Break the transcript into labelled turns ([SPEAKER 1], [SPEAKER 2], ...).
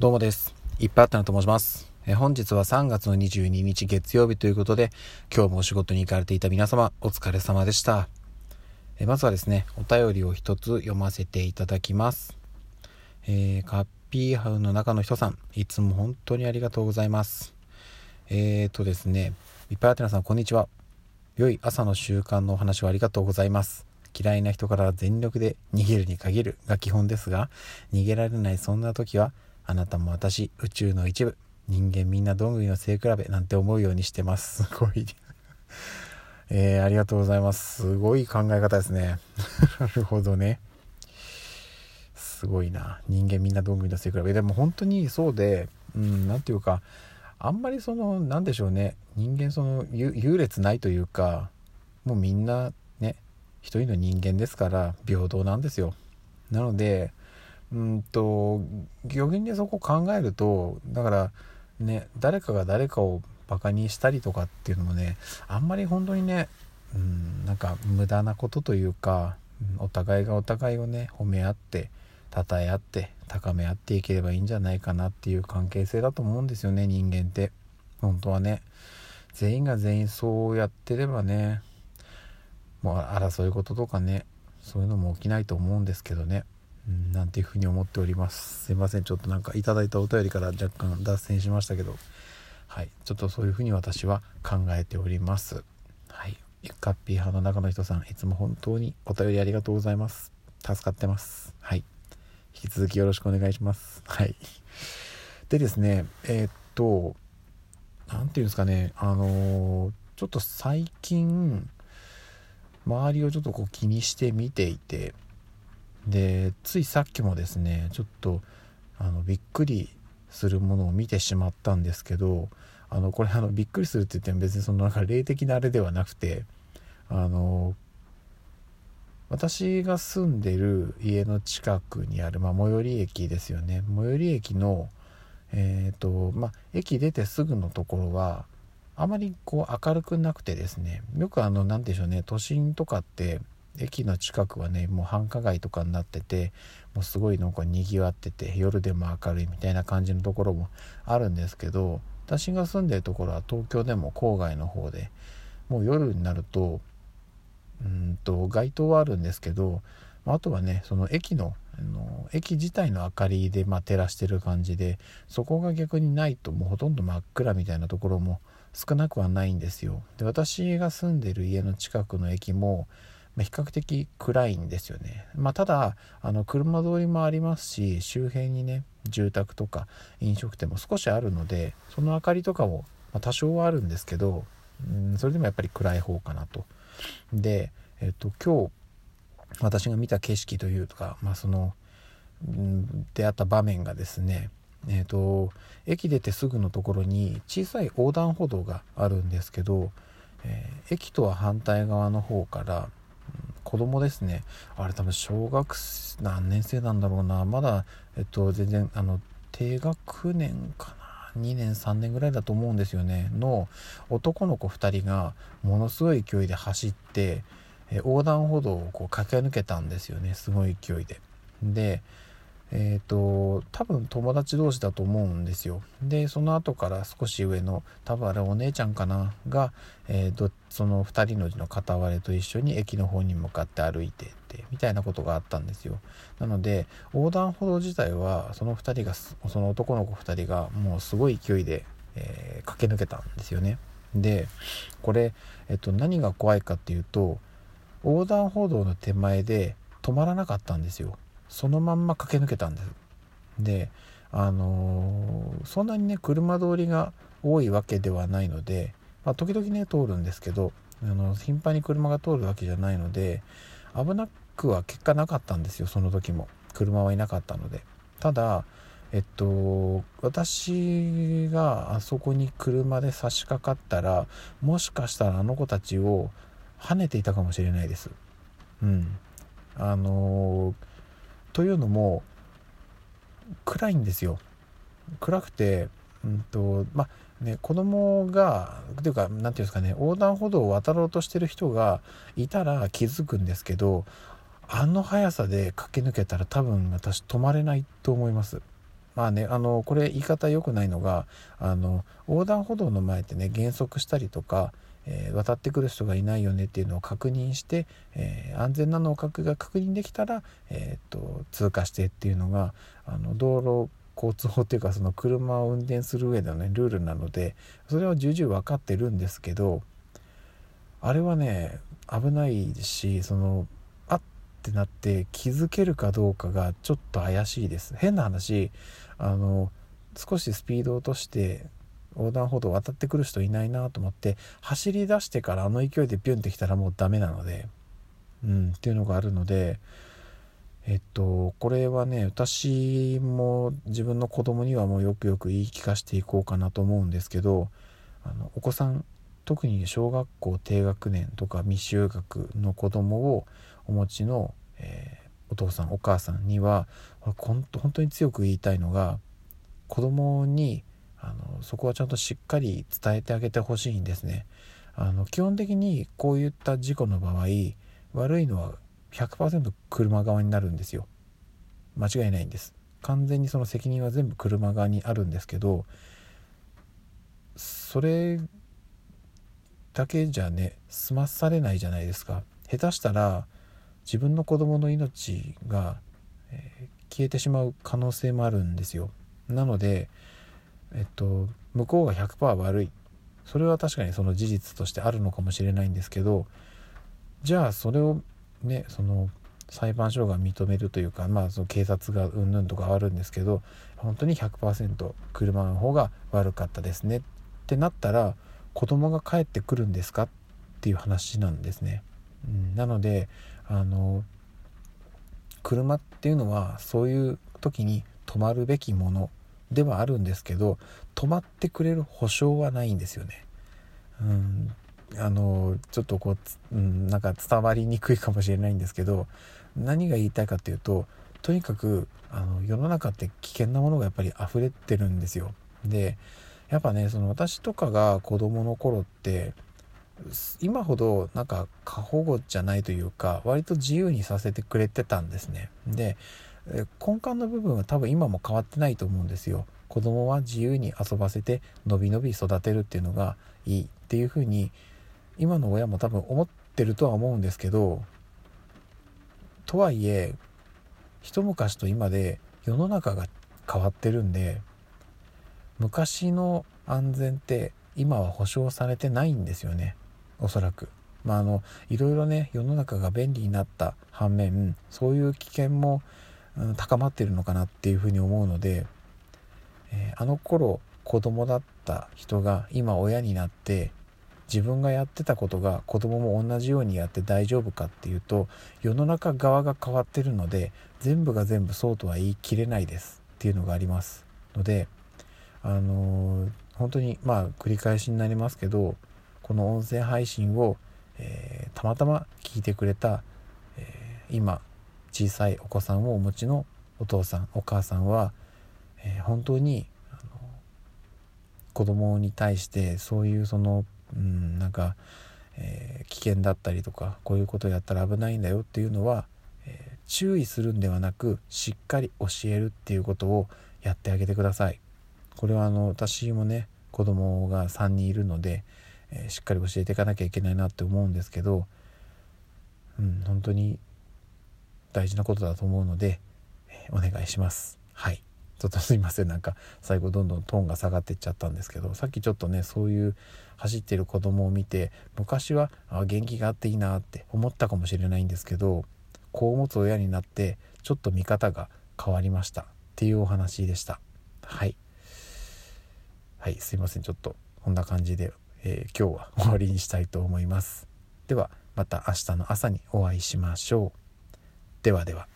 [SPEAKER 1] どうもです。いっぱいあったなと申します。え本日は3月の22日月曜日ということで、今日もお仕事に行かれていた皆様、お疲れ様でした。えまずはですね、お便りを一つ読ませていただきます。えー、カッピーハウの中の人さん、いつも本当にありがとうございます。えーとですね、いっぱいあってなさん、こんにちは。良い朝の習慣のお話をありがとうございます。嫌いな人から全力で逃げるに限るが基本ですが、逃げられないそんな時は、あなたも私、宇宙の一部、人間みんなどんぐりの背比べなんて思うようにしてます。すごい。えー、ありがとうございます。すごい考え方ですね。なるほどね。すごいな。人間みんなどんぐりの背比べ。でも本当にそうで、うん、なんていうか、あんまりその、なんでしょうね。人間その、優劣ないというか、もうみんなね、一人の人間ですから平等なんですよ。なので、うんと漁業でそこ考えるとだからね誰かが誰かをバカにしたりとかっていうのもねあんまり本当にねうんなんか無駄なことというかお互いがお互いをね褒め合って称え合って高め合っていければいいんじゃないかなっていう関係性だと思うんですよね人間って。本当はね。全員が全員そうやってればねもう争い事とかねそういうのも起きないと思うんですけどね、なんていうふうに思っております。すいません。ちょっとなんかいただいたお便りから若干脱線しましたけど。はい。ちょっとそういうふうに私は考えております。はい。ゆっかっぴー派の中の人さんいつも本当にお便りありがとうございます。助かってます。はい。引き続きよろしくお願いします。はい。でですねえー、っと何て言うんですかね。あのー、ちょっと最近周りをちょっとこう気にして見ていてでついさっきもですねちょっとあのびっくりするものを見てしまったんですけどあのこれあのびっくりするって言っても別にそのなんか霊的なあれではなくてあの私が住んでる家の近くにある、まあ、最寄り駅ですよね。最寄り駅のえっ、ー、とまあ駅出てすぐのところはあまりこう明るくなくてですねよくあの何でしょうね都心とかって駅の近くはねもう繁華街とかになっててもうすごいなんかにぎわってて夜でも明るいみたいな感じのところもあるんですけど私が住んでるところは東京でも郊外の方でもう夜になるとうんと街灯はあるんですけどあとはねその駅のあの駅自体の明かりで、まあ、照らしてる感じでそこが逆にないともうほとんど真っ暗みたいなところも少なくはないんですよ。で私が住んでる家の近くの駅もま比較的暗いんですよね。まあ、ただあの車通りもありますし周辺にね住宅とか飲食店も少しあるのでその明かりとかも、多少はあるんですけど、うん、それでもやっぱり暗い方かなと。で、えっと、今日私が見た景色というか、まあ、その、うん、出会った場面がですねえーと、駅出てすぐのところに小さい横断歩道があるんですけど、えー、駅とは反対側の方から子供ですね。あれ多分小学何年生なんだろうな。まだえっと全然あの低学年かな。2年3年ぐらいだと思うんですよね。の男の子2人がものすごい勢いで走ってえ横断歩道をこう駆け抜けたんですよね。すごい勢いで。でえっ、ー、と多分友達同士だと思うんですよ。でその後から少し上の多分あれお姉ちゃんかなが、えー、その2人のうちの片割れと一緒に駅の方に向かって歩いてってみたいなことがあったんですよ。なので横断歩道自体はその2人がその男の子2人がもうすごい勢いで、えー、駆け抜けたんですよね。でこれ、えっと、何が怖いかっていうと横断歩道の手前で止まらなかったんですよ。そのまんま駆け抜けたんです。であのー、そんなにね車通りが多いわけではないので、まあ、時々ね通るんですけどあの頻繁に車が通るわけじゃないので危なくは結果なかったんですよその時も。車はいなかったので。ただえっと私があそこに車で差し掛かったらもしかしたらあの子たちを跳ねていたかもしれないです。うん。あのーというのも暗いんですよ。暗くてうんとまあね子供がというか何て言うんですかね横断歩道を渡ろうとしてる人がいたら気づくんですけどあの速さで駆け抜けたら多分私止まれないと思います。まあねあのこれ言い方良くないのがあの横断歩道の前ってね減速したりとか、えー、渡ってくる人がいないよねっていうのを確認して、えー、安全なのを確が確認できたら、え、っと通過してっていうのがあの道路交通法っていうかその車を運転する上でのねルールなのでそれは重々分かってるんですけどあれはね危ないしそのあってなって気づけるかどうかがちょっと怪しいです。変な話あの少しスピード落として横断歩道を渡ってくる人いないなと思って走り出してからあの勢いでピュンってきたらもうダメなのでうんっていうのがあるのでえっとこれはね私も自分の子供にはもうよくよく言い聞かせていこうかなと思うんですけどあのお子さん特に小学校低学年とか未就学の子供をお持ちの、えー、父さんお母さんには本当に強く言いたいのが子供にあのそこはちゃんとしっかり伝えてあげてほしいんですね。あの基本的にこういった事故の場合悪いのは100%車側になるんですよ。間違いないんです。完全にその責任は全部車側にあるんですけどそれだけじゃね済まされないじゃないですか。下手したら自分の子供の命が、えー、消えてしまう可能性もあるんですよ。なのでえっと向こうが100%悪い。それは確かにその事実としてあるのかもしれないんですけどじゃあそれをねその裁判所が認めるというかまあその警察がうんぬんとかあるんですけど本当に100%車の方が悪かったですね。ってなったら子供が帰ってくるんですか？っていう話なんですね。うん、なのであの車っていうのはそういう時に止まるべきものではあるんですけど止まってくれる保証はないんですよね。うん、あのちょっとこう、うん、なんか伝わりにくいかもしれないんですけど何が言いたいかっていうととにかくあの世の中って危険なものがやっぱり溢れてるんですよ。でやっぱねその私とかが子供の頃って今ほどなんか過保護じゃないというか割と自由にさせてくれてたんですね。で根幹の部分は多分今も変わってないと思うんですよ。子供は自由に遊ばせてのびのび育てるっていうのがいいっていうふうに今の親も多分思ってるとは思うんですけどとはいえ一昔と今で世の中が変わってるんで昔の安全って今は保証されてないんですよね。おそらく。まああのいろいろね世の中が便利になった反面そういう危険も、うん、高まってるのかなっていうふうに思うので、えー、あの頃子供だった人が今親になって自分がやってたことが子供も同じようにやって大丈夫かっていうと世の中側が変わってるので全部が全部そうとは言い切れないですっていうのがありますのであのー、本当にまあ繰り返しになりますけどこの音声配信を、えー、たまたま聞いてくれた、えー、今小さいお子さんをお持ちのお父さんお母さんは、え本当にあの子供に対してそういうそのうんなんか、え、危険だったりとかこういうことやったら危ないんだよっていうのは、え、注意するんではなくしっかり教えるっていうことをやってあげてください。これはあの私もね子供が3人いるので、えー、しっかり教えていかなきゃいけないなって思うんですけど、うん、本当に大事なことだと思うので、えお願いします。はい。ちょっとすいません。なんか最後どんどんトーンが下がっていっちゃったんですけどさっきちょっとねそういう走ってる子供を見て昔はあ元気があっていいなって思ったかもしれないんですけど子を持つ親になってちょっと見方が変わりました。っていうお話でした。はい。はいすいません。ちょっとこんな感じで、えー、今日は終わりにしたいと思います。ではまた明日の朝にお会いしましょう。ではでは。